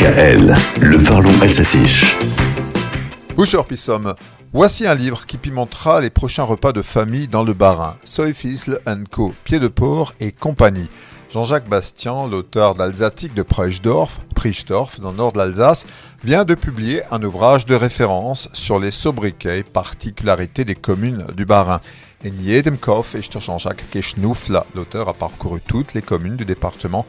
DKL, le parlons Alsaciche. Bonjour Pissom. Voici un livre qui pimentera les prochains repas de famille dans le Bas-Rhin. Soifisle Co, Pied de Porc et compagnie. Jean-Jacques Bastian, l'auteur d'Alsatique de Preichdorf, Priechdorf, dans le nord de l'Alsace, vient de publier un ouvrage de référence sur les sobriquets, particularités des communes du Bas-Rhin. Et jedem Kopf est Jean-Jacques Keschnoufla. L'auteur a parcouru toutes les communes du département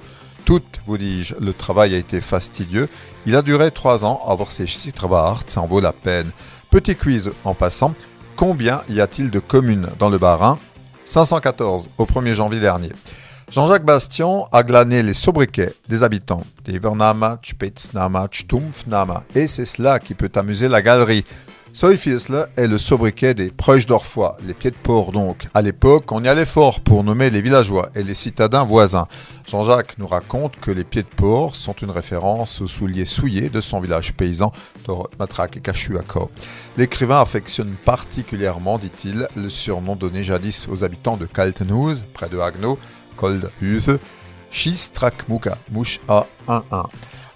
toutes, vous dis-je, le travail a été fastidieux. Il a duré trois ans, avoir ses citrevart, ça en vaut la peine. Petit quiz en passant, combien y a-t-il de communes dans le Bas-Rhin? 514 au 1er janvier dernier. Jean-Jacques Bastion a glané les sobriquets des habitants d'Evernama, Spitznama, Stumpfnama, et c'est cela qui peut amuser la galerie. Soifisle est le sobriquet des Preusdorfois, les pieds de port donc. À l'époque, on y allait fort pour nommer les villageois et les citadins voisins. Jean-Jacques nous raconte que les pieds de port sont une référence aux souliers souillés de son village paysan, Matrak et Cachuaco. L'écrivain affectionne particulièrement, dit-il, le surnom donné jadis aux habitants de Kaltenhus, près de Hagno, Koldhuse, Schistrakmuka, mouche A11.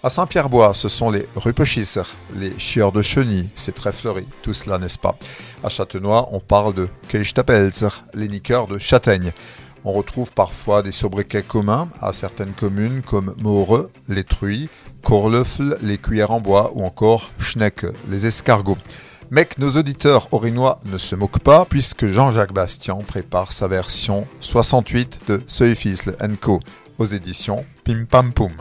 À Saint-Pierre-Bois, ce sont les rupechisser, les chieurs de chenilles, c'est très fleuri, tout cela n'est-ce pas? À Châtenois, on parle de Keichtapelzer, les niqueurs de châtaigne. On retrouve parfois des sobriquets communs à certaines communes comme Moreux, les truies, Korlöffel, les cuillères en bois ou encore Schneck, les escargots. Que nos auditeurs orinois ne se moquent pas puisque Jean-Jacques Bastian prépare sa version 68 de Seufisle Co aux éditions Pim Pam Poum.